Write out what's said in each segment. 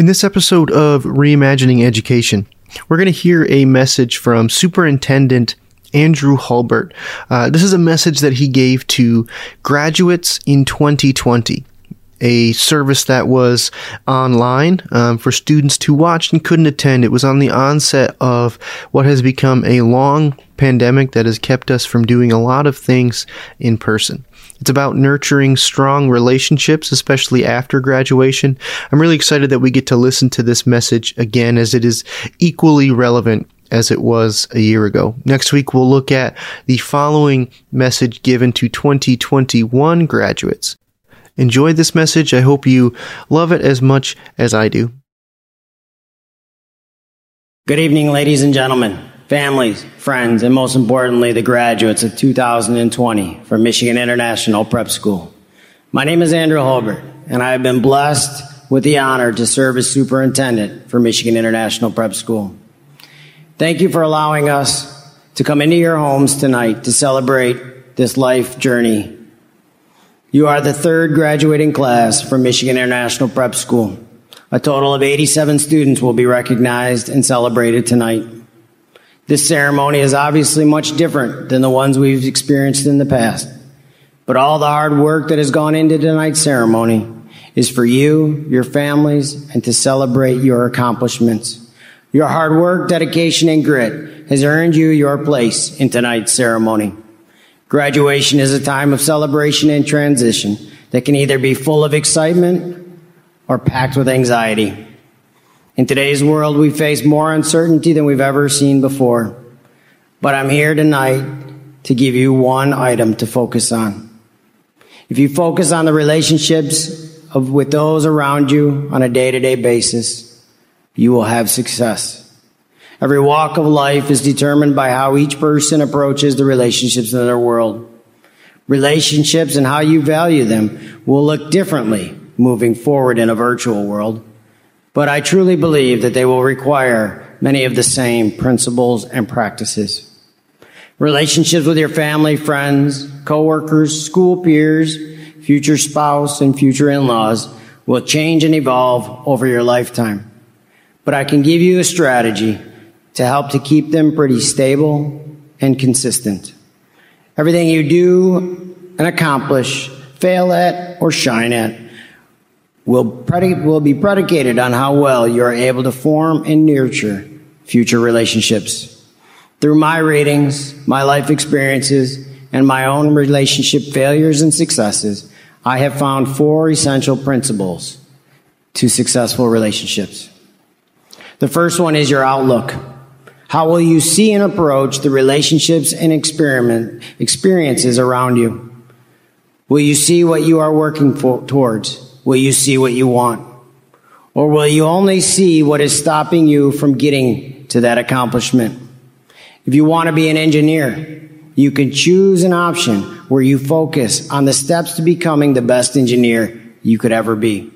In this episode of Reimagining Education, we're going to hear a message from Superintendent Andrew Hulbert. Uh, this is a message that he gave to graduates in 2020 a service that was online um, for students to watch and couldn't attend. It was on the onset of what has become a long pandemic that has kept us from doing a lot of things in person. It's about nurturing strong relationships, especially after graduation. I'm really excited that we get to listen to this message again as it is equally relevant as it was a year ago. Next week, we'll look at the following message given to 2021 graduates. Enjoy this message. I hope you love it as much as I do. Good evening, ladies and gentlemen, families, friends, and most importantly, the graduates of 2020 from Michigan International Prep School. My name is Andrew Holbert, and I have been blessed with the honor to serve as superintendent for Michigan International Prep School. Thank you for allowing us to come into your homes tonight to celebrate this life journey you are the third graduating class from Michigan International Prep School. A total of 87 students will be recognized and celebrated tonight. This ceremony is obviously much different than the ones we've experienced in the past. But all the hard work that has gone into tonight's ceremony is for you, your families, and to celebrate your accomplishments. Your hard work, dedication, and grit has earned you your place in tonight's ceremony. Graduation is a time of celebration and transition that can either be full of excitement or packed with anxiety. In today's world, we face more uncertainty than we've ever seen before. But I'm here tonight to give you one item to focus on. If you focus on the relationships of, with those around you on a day to day basis, you will have success. Every walk of life is determined by how each person approaches the relationships in their world. Relationships and how you value them will look differently moving forward in a virtual world. But I truly believe that they will require many of the same principles and practices. Relationships with your family, friends, coworkers, school peers, future spouse, and future in-laws will change and evolve over your lifetime. But I can give you a strategy to help to keep them pretty stable and consistent. Everything you do and accomplish, fail at, or shine at will, will be predicated on how well you're able to form and nurture future relationships. Through my readings, my life experiences, and my own relationship failures and successes, I have found four essential principles to successful relationships. The first one is your outlook. How will you see and approach the relationships and experiment experiences around you? Will you see what you are working for, towards? Will you see what you want? Or will you only see what is stopping you from getting to that accomplishment? If you want to be an engineer, you can choose an option where you focus on the steps to becoming the best engineer you could ever be.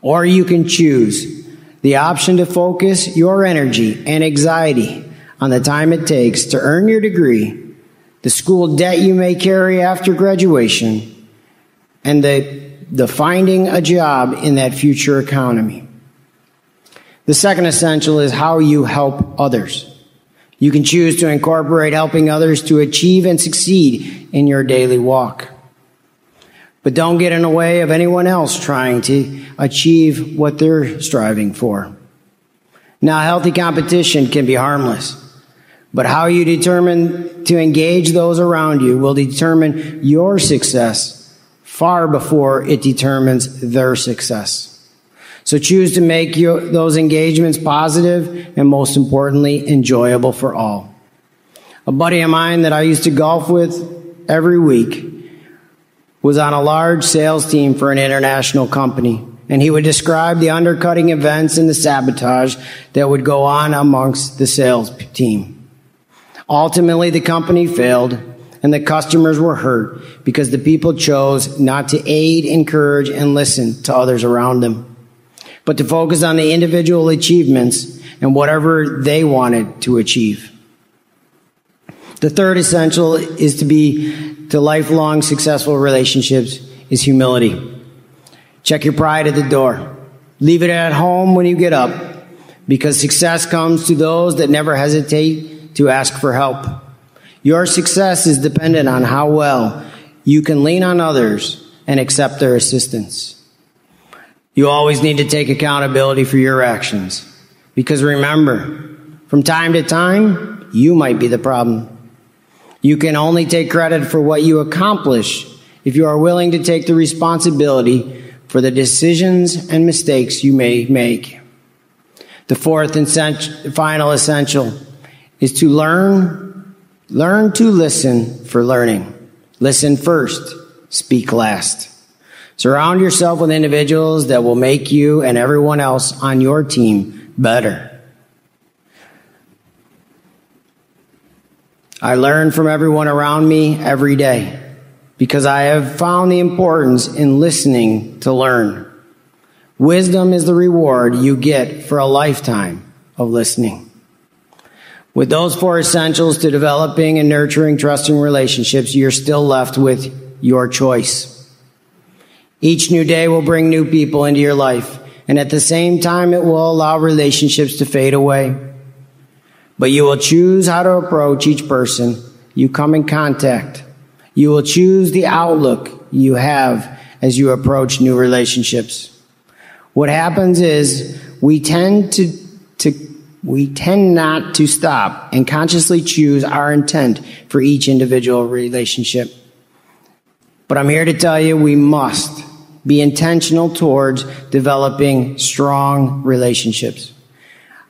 Or you can choose the option to focus your energy and anxiety on the time it takes to earn your degree, the school debt you may carry after graduation, and the, the finding a job in that future economy. The second essential is how you help others. You can choose to incorporate helping others to achieve and succeed in your daily walk. But don't get in the way of anyone else trying to achieve what they're striving for. Now, healthy competition can be harmless, but how you determine to engage those around you will determine your success far before it determines their success. So choose to make your, those engagements positive and most importantly, enjoyable for all. A buddy of mine that I used to golf with every week was on a large sales team for an international company. And he would describe the undercutting events and the sabotage that would go on amongst the sales team. Ultimately, the company failed and the customers were hurt because the people chose not to aid, encourage, and listen to others around them, but to focus on the individual achievements and whatever they wanted to achieve. The third essential is to be to lifelong successful relationships is humility. Check your pride at the door. Leave it at home when you get up because success comes to those that never hesitate to ask for help. Your success is dependent on how well you can lean on others and accept their assistance. You always need to take accountability for your actions because remember, from time to time, you might be the problem. You can only take credit for what you accomplish if you are willing to take the responsibility for the decisions and mistakes you may make. The fourth and final essential is to learn, learn to listen for learning. Listen first, speak last. Surround yourself with individuals that will make you and everyone else on your team better. I learn from everyone around me every day because I have found the importance in listening to learn. Wisdom is the reward you get for a lifetime of listening. With those four essentials to developing and nurturing trusting relationships, you're still left with your choice. Each new day will bring new people into your life, and at the same time, it will allow relationships to fade away. But you will choose how to approach each person you come in contact. You will choose the outlook you have as you approach new relationships. What happens is we tend to, to we tend not to stop and consciously choose our intent for each individual relationship. But I'm here to tell you we must be intentional towards developing strong relationships.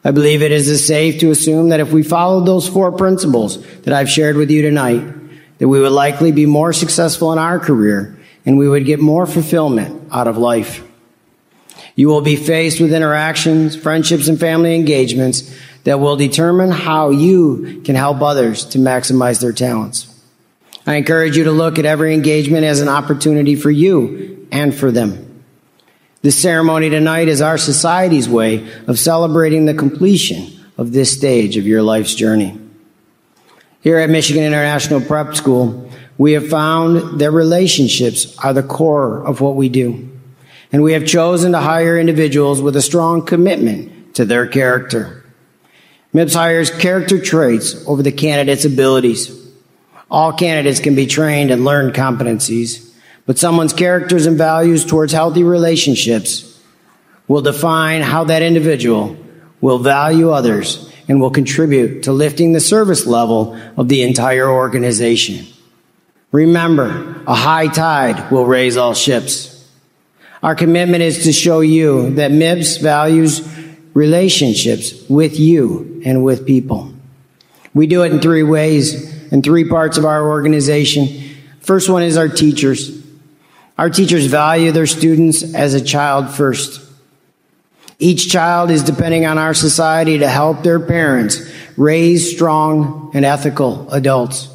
I believe it is safe to assume that if we followed those four principles that I've shared with you tonight, that we would likely be more successful in our career and we would get more fulfillment out of life. You will be faced with interactions, friendships, and family engagements that will determine how you can help others to maximize their talents. I encourage you to look at every engagement as an opportunity for you and for them. This ceremony tonight is our society's way of celebrating the completion of this stage of your life's journey. Here at Michigan International Prep School, we have found that relationships are the core of what we do. And we have chosen to hire individuals with a strong commitment to their character. MIPS hires character traits over the candidate's abilities. All candidates can be trained and learn competencies but someone's characters and values towards healthy relationships will define how that individual will value others and will contribute to lifting the service level of the entire organization. Remember, a high tide will raise all ships. Our commitment is to show you that MIPS values relationships with you and with people. We do it in three ways, in three parts of our organization. First one is our teachers. Our teachers value their students as a child first. Each child is depending on our society to help their parents raise strong and ethical adults.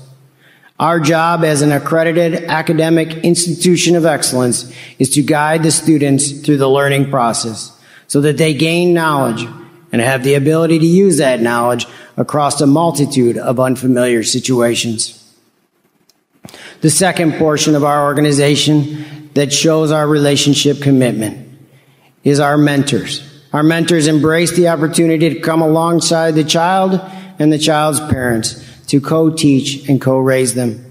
Our job as an accredited academic institution of excellence is to guide the students through the learning process so that they gain knowledge and have the ability to use that knowledge across a multitude of unfamiliar situations. The second portion of our organization that shows our relationship commitment is our mentors. Our mentors embrace the opportunity to come alongside the child and the child's parents to co-teach and co-raise them.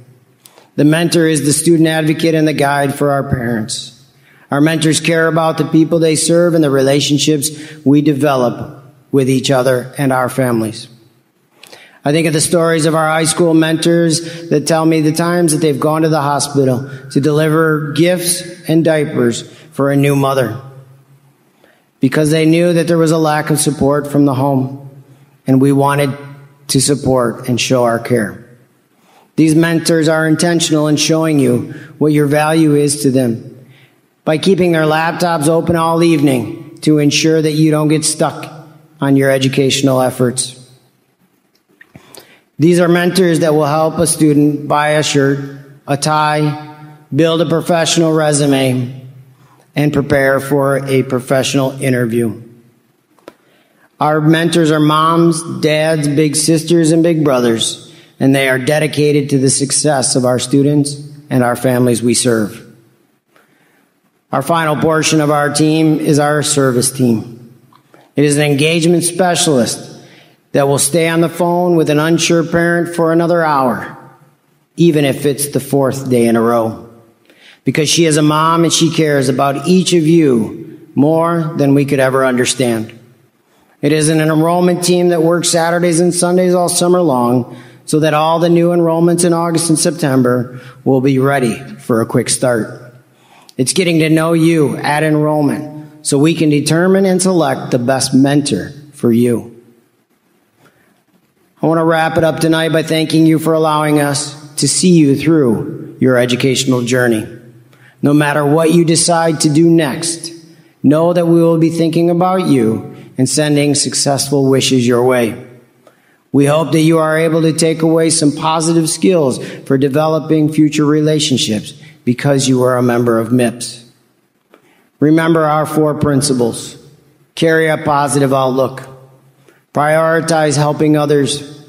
The mentor is the student advocate and the guide for our parents. Our mentors care about the people they serve and the relationships we develop with each other and our families. I think of the stories of our high school mentors that tell me the times that they've gone to the hospital to deliver gifts and diapers for a new mother because they knew that there was a lack of support from the home and we wanted to support and show our care. These mentors are intentional in showing you what your value is to them by keeping their laptops open all evening to ensure that you don't get stuck on your educational efforts. These are mentors that will help a student buy a shirt, a tie, build a professional resume, and prepare for a professional interview. Our mentors are moms, dads, big sisters, and big brothers, and they are dedicated to the success of our students and our families we serve. Our final portion of our team is our service team. It is an engagement specialist that will stay on the phone with an unsure parent for another hour, even if it's the fourth day in a row. Because she is a mom and she cares about each of you more than we could ever understand. It is an enrollment team that works Saturdays and Sundays all summer long so that all the new enrollments in August and September will be ready for a quick start. It's getting to know you at enrollment so we can determine and select the best mentor for you. I want to wrap it up tonight by thanking you for allowing us to see you through your educational journey. No matter what you decide to do next, know that we will be thinking about you and sending successful wishes your way. We hope that you are able to take away some positive skills for developing future relationships because you are a member of MIPS. Remember our four principles. Carry a positive outlook. Prioritize helping others.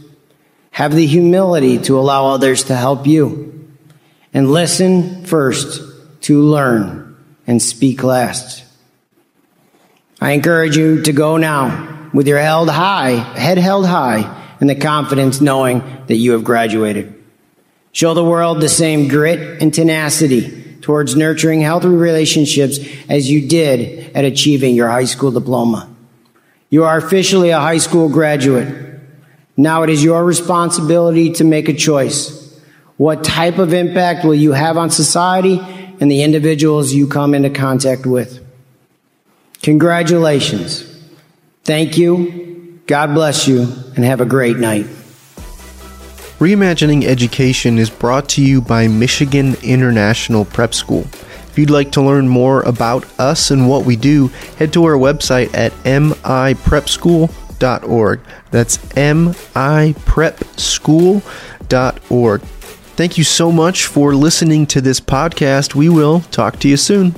Have the humility to allow others to help you. And listen first to learn and speak last. I encourage you to go now with your held high, head held high, and the confidence knowing that you have graduated. Show the world the same grit and tenacity towards nurturing healthy relationships as you did at achieving your high school diploma. You are officially a high school graduate. Now it is your responsibility to make a choice. What type of impact will you have on society and the individuals you come into contact with? Congratulations. Thank you. God bless you and have a great night. Reimagining Education is brought to you by Michigan International Prep School. If you'd like to learn more about us and what we do, head to our website at miprepschool.org. That's miprepschool.org. Thank you so much for listening to this podcast. We will talk to you soon.